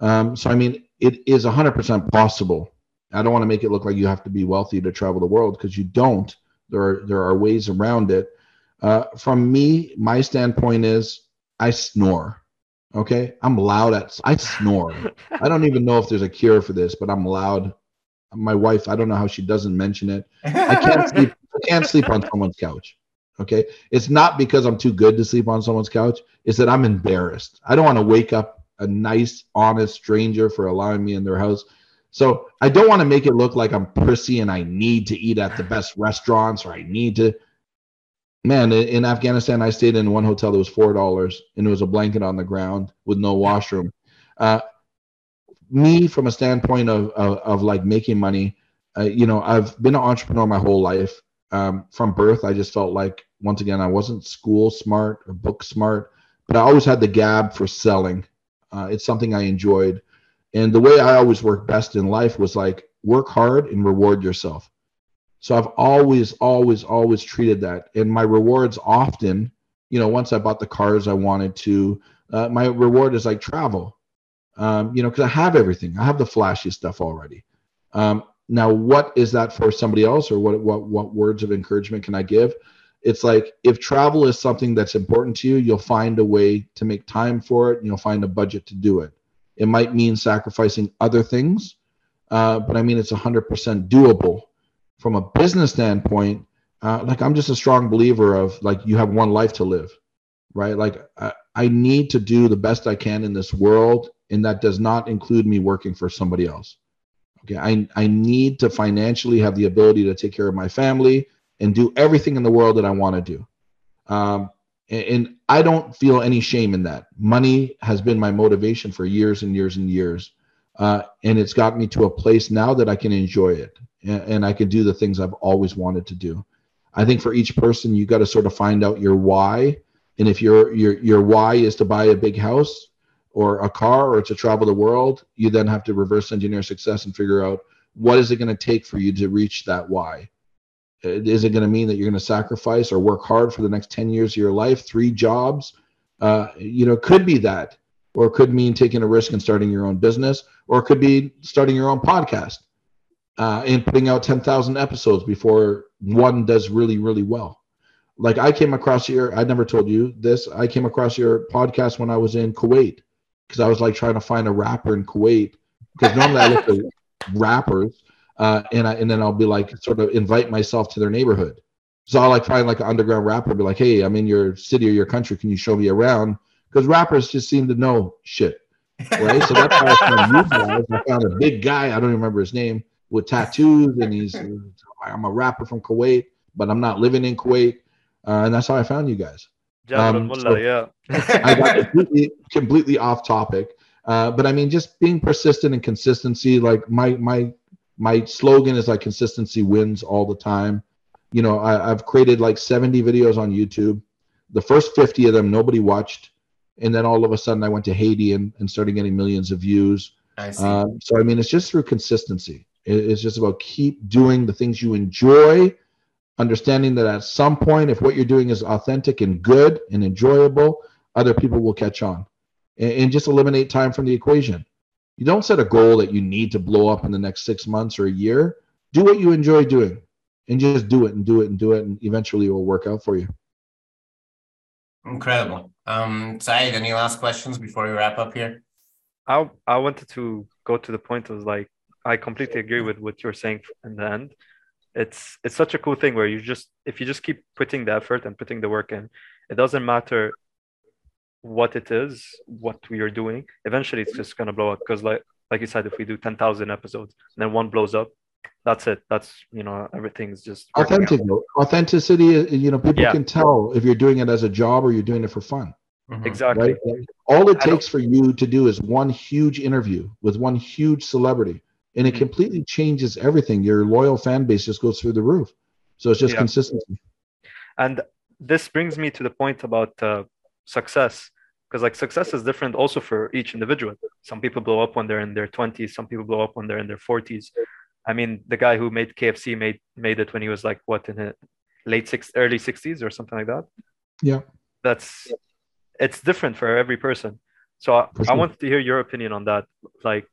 Um, so I mean, it is 100% possible. I don't want to make it look like you have to be wealthy to travel the world because you don't. There are there are ways around it. Uh, from me, my standpoint is I snore. Okay, I'm loud at I snore. I don't even know if there's a cure for this, but I'm loud. My wife, I don't know how she doesn't mention it. I can't sleep. I can't sleep on someone's couch. Okay, it's not because I'm too good to sleep on someone's couch. It's that I'm embarrassed. I don't want to wake up a nice, honest stranger for allowing me in their house. So I don't want to make it look like I'm prissy and I need to eat at the best restaurants or I need to man, in Afghanistan, I stayed in one hotel that was four dollars, and it was a blanket on the ground with no washroom. Uh, me, from a standpoint of of, of like making money, uh, you know, I've been an entrepreneur my whole life. Um, from birth, I just felt like once again I wasn't school smart or book smart, but I always had the gab for selling. Uh, it's something I enjoyed, and the way I always worked best in life was like work hard and reward yourself. So I've always, always, always treated that. And my rewards often, you know, once I bought the cars I wanted to, uh, my reward is like travel, um, you know, because I have everything. I have the flashy stuff already. Um, now, what is that for somebody else, or what, what, what words of encouragement can I give? It's like if travel is something that's important to you, you'll find a way to make time for it, and you'll find a budget to do it. It might mean sacrificing other things, uh, but I mean it's 100% doable from a business standpoint, uh, like I'm just a strong believer of like you have one life to live, right? Like I, I need to do the best I can in this world, and that does not include me working for somebody else. Okay, I I need to financially have the ability to take care of my family and do everything in the world that I want to do. Um, and, and I don't feel any shame in that. Money has been my motivation for years and years and years. Uh, and it's got me to a place now that I can enjoy it and, and I can do the things I've always wanted to do. I think for each person, you got to sort of find out your why. And if your your your why is to buy a big house or a car or to travel the world, you then have to reverse engineer success and figure out what is it going to take for you to reach that why. Is it going to mean that you're going to sacrifice or work hard for the next 10 years of your life, three jobs? Uh, you know, could be that, or it could mean taking a risk and starting your own business, or it could be starting your own podcast uh, and putting out 10,000 episodes before one does really, really well. Like I came across your, I never told you this. I came across your podcast when I was in Kuwait because I was like trying to find a rapper in Kuwait because normally I look at [LAUGHS] rappers uh, and I, and then I'll be like sort of invite myself to their neighborhood. So I'll like find like an underground rapper, be like, hey, I'm in your city or your country. Can you show me around? Because rappers just seem to know shit, right? so that's how I found [LAUGHS] you guys. I found a big guy. I don't even remember his name with tattoos, and he's [LAUGHS] I'm a rapper from Kuwait, but I'm not living in Kuwait, uh, and that's how I found you guys. Um, so yeah. I got [LAUGHS] completely, completely off topic, uh, but I mean, just being persistent and consistency. Like my my my slogan is like consistency wins all the time. You know, I, I've created like 70 videos on YouTube. The first 50 of them nobody watched, and then all of a sudden I went to Haiti and, and started getting millions of views. I see. Um, so I mean, it's just through consistency. It's just about keep doing the things you enjoy, understanding that at some point, if what you're doing is authentic and good and enjoyable, other people will catch on. And, and just eliminate time from the equation. You don't set a goal that you need to blow up in the next six months or a year. Do what you enjoy doing and just do it and do it and do it. And eventually it will work out for you. Incredible. Um, Saeed, any last questions before we wrap up here? I I wanted to go to the point of like I completely agree with what you're saying in the end. it's it's such a cool thing where you just if you just keep putting the effort and putting the work in, it doesn't matter what it is, what we are doing. Eventually, it's just gonna blow up because like like you said, if we do ten thousand episodes and then one blows up, that's it. That's you know everything's just authentic. Authenticity, you know, people yeah. can tell if you're doing it as a job or you're doing it for fun. Mm-hmm. Exactly. Right? All it takes for you to do is one huge interview with one huge celebrity, and it mm-hmm. completely changes everything. Your loyal fan base just goes through the roof. So it's just yeah. consistency. And this brings me to the point about uh, success, because like success is different also for each individual. Some people blow up when they're in their 20s. Some people blow up when they're in their 40s. I mean, the guy who made KFC made made it when he was like what in the late six, early 60s or something like that. Yeah. That's it's different for every person. So I, sure. I wanted to hear your opinion on that. Like,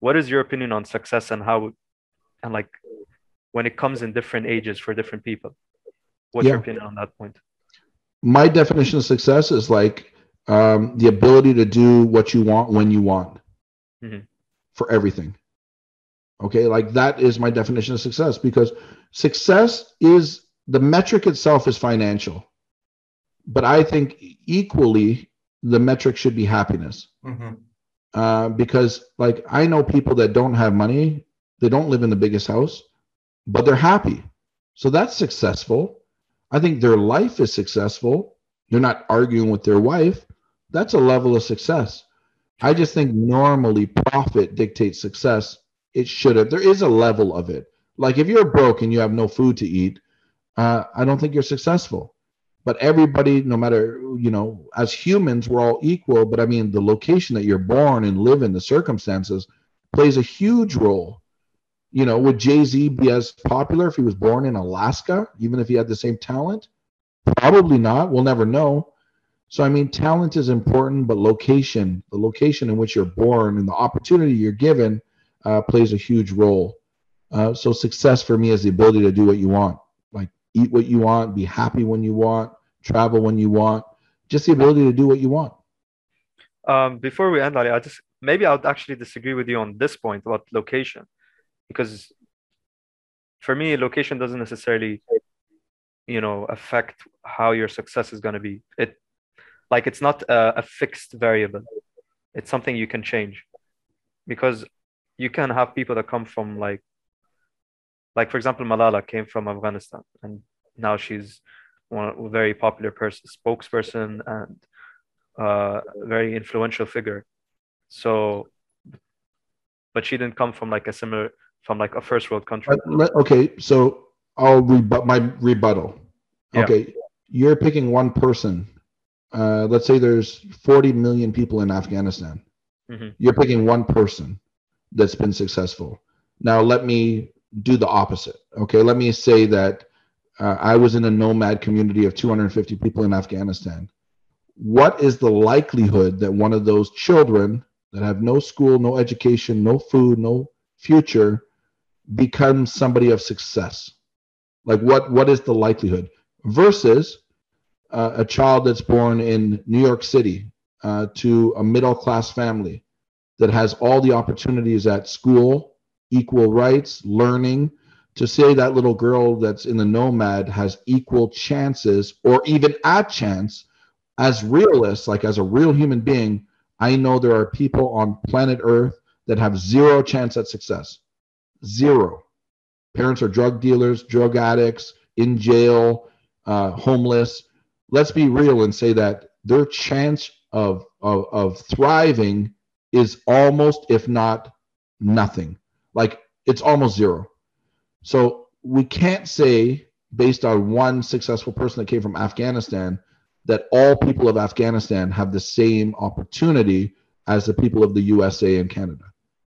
what is your opinion on success and how, and like, when it comes in different ages for different people? What's yeah. your opinion on that point? My definition of success is like um, the ability to do what you want when you want mm-hmm. for everything. Okay, like that is my definition of success because success is the metric itself is financial but I think equally the metric should be happiness. Mm-hmm. Uh, because like I know people that don't have money, they don't live in the biggest house, but they're happy. So that's successful. I think their life is successful. They're not arguing with their wife. That's a level of success. I just think normally profit dictates success. It shouldn't. There is a level of it. Like if you're broke and you have no food to eat, uh, I don't think you're successful. But everybody no matter you know as humans we're all equal. But i mean the location that you're born and live in the circumstances plays a huge role. You know would jay-z be as popular if he was born in alaska even if he had the same talent? Probably not. We'll never know. So i mean talent is important but location the location in which you're born and the opportunity you're given uh, plays a huge role uh, so success for me is the ability to do what you want like eat what you want be happy when you want travel when you want, just the ability to do what you want. Um, before we end, Ali, I just maybe I would actually disagree with you on this point about location, because for me, location doesn't necessarily, you know, affect how your success is going to be. It, like, it's not a, a fixed variable. It's something you can change, because you can have people that come from like, like for example, Malala came from Afghanistan, and now she's one very popular person, spokesperson, and uh, very influential figure. So, but she didn't come from like a similar, from like a first world country. Okay, so I'll rebut my rebuttal. Yeah. Okay, you're picking one person. Uh, let's say there's 40 million people in Afghanistan. Mm-hmm. You're picking one person that's been successful. Now let me do the opposite. Okay, let me say that uh, I was in a nomad community of 250 people in Afghanistan. What is the likelihood that one of those children that have no school, no education, no food, no future becomes somebody of success? Like what what is the likelihood versus uh, a child that's born in New York City uh, to a middle class family that has all the opportunities at school, equal rights, learning, to say that little girl that's in the nomad has equal chances or even a chance as realists like as a real human being i know there are people on planet earth that have zero chance at success. Zero. Parents are drug dealers drug addicts in jail uh, homeless. Let's be real and say that their chance of, of of thriving is almost if not nothing like it's almost zero so we can't say, based on one successful person that came from Afghanistan, that all people of Afghanistan have the same opportunity as the people of the USA and Canada.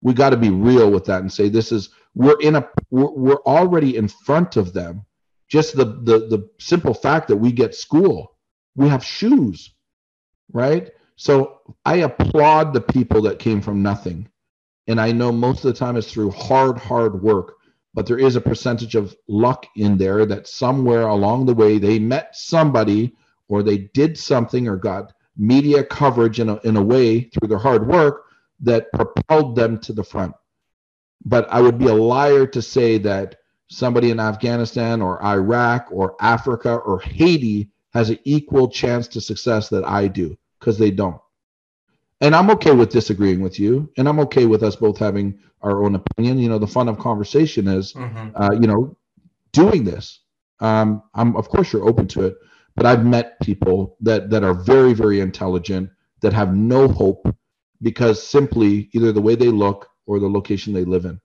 We got to be real with that and say this is we're in a we're, we're already in front of them. Just the the the simple fact that we get school, we have shoes, right? So I applaud the people that came from nothing. And I know most of the time it's through hard, hard work but there is a percentage of luck in there that somewhere along the way they met somebody or they did something or got media coverage in a, in a way through their hard work that propelled them to the front. But I would be a liar to say that somebody in Afghanistan or Iraq or Africa or Haiti has an equal chance to success that I do because they don't. And I'm okay with disagreeing with you, and I'm okay with us both having our own opinion. You know, the fun of conversation is, mm-hmm. uh, you know, doing this. Um, I'm of course you're open to it, but I've met people that that are very very intelligent that have no hope because simply either the way they look or the location they live in.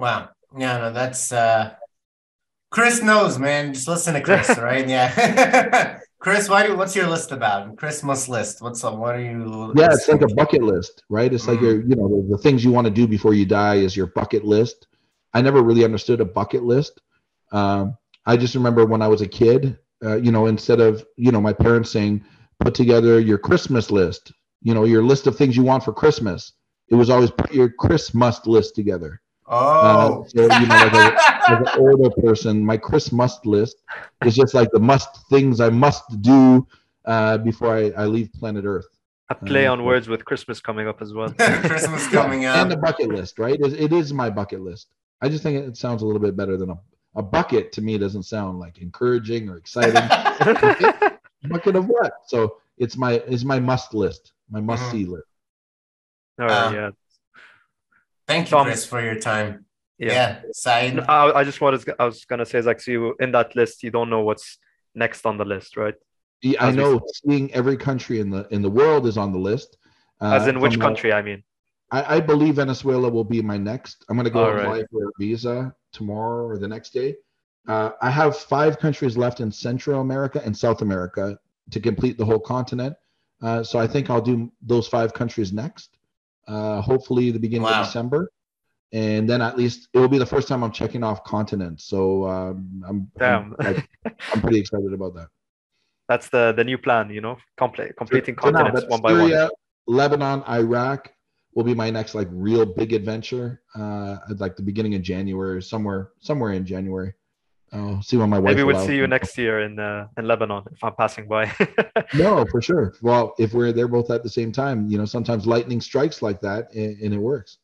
Wow. Yeah, no, that's uh Chris knows, man. Just listen to Chris, [LAUGHS] right? Yeah. [LAUGHS] Chris, why do what's your list about? Christmas list. What's up? What are you Yeah, it's like a bucket list, right? It's mm like your, you know, the, the things you want to do before you die is your bucket list. I never really understood a bucket list. Um, I just remember when I was a kid, uh, you know, instead of, you know, my parents saying, put together your Christmas list, you know, your list of things you want for Christmas. It was always put your Christmas list together. Oh, uh, so, you know, like a, [LAUGHS] as an older person, my Chris must list is just like the must things I must do uh, before I, I leave planet Earth. A play uh, on words with Christmas coming up as well. [LAUGHS] Christmas coming up. And the bucket list, right? It, it is my bucket list. I just think it sounds a little bit better than a, a bucket to me doesn't sound like encouraging or exciting. [LAUGHS] bucket of what? So it's my it's my must list, my must mm-hmm. see list. All right, um, yeah. Thank you, Chris, for your time. Yeah, yeah Saeed. I, I just wanted I was gonna say is like so you in that list you don't know what's next on the list, right? Yeah, I know. Seeing every country in the in the world is on the list. Uh, As in which country? I mean, I, I, believe Venezuela will be my next. I'm going to go apply right. for a visa tomorrow or the next day. Uh, I have five countries left in Central America and South America to complete the whole continent. Uh, so I think I'll do those five countries next uh, hopefully the beginning wow. of December. And then at least it will be the first time I'm checking off continents. So um, I'm, Damn. I'm, [LAUGHS] like, I'm pretty excited about that. That's the the new plan, you know, complete completing so, continents so one by Syria, one. Lebanon, Iraq will be my next like real big adventure. Uh, at like the beginning of January, somewhere somewhere in January. I'll see when my wife. Maybe we'll see you next year in uh, in Lebanon if I'm passing by. [LAUGHS] no, for sure. Well, if we're there both at the same time, you know, sometimes lightning strikes like that, and, and it works.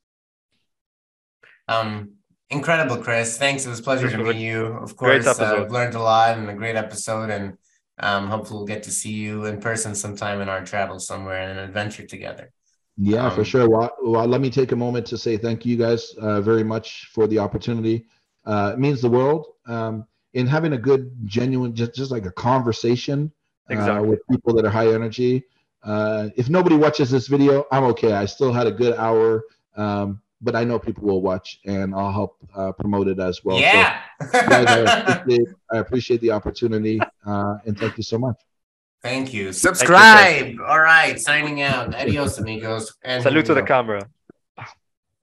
Um, incredible, Chris. Thanks. It was a pleasure to meet you. Of course, uh, I've learned a lot and a great episode, and um, hopefully we'll get to see you in person sometime in our travels somewhere and an adventure together. Yeah, um, for sure. Well, well, let me take a moment to say thank you guys uh, very much for the opportunity uh, it means the world. Um, in having a good, genuine, just, just like a conversation uh, exactly. with people that are high energy. Uh, if nobody watches this video, I'm okay. I still had a good hour, um, but I know people will watch, and I'll help uh, promote it as well. Yeah. So, guys, I, appreciate, I, appreciate, the opportunity, uh, and thank you so much. Thank you. Subscribe. Thank you, All right, signing out. Adios, amigos. And Salute to the camera.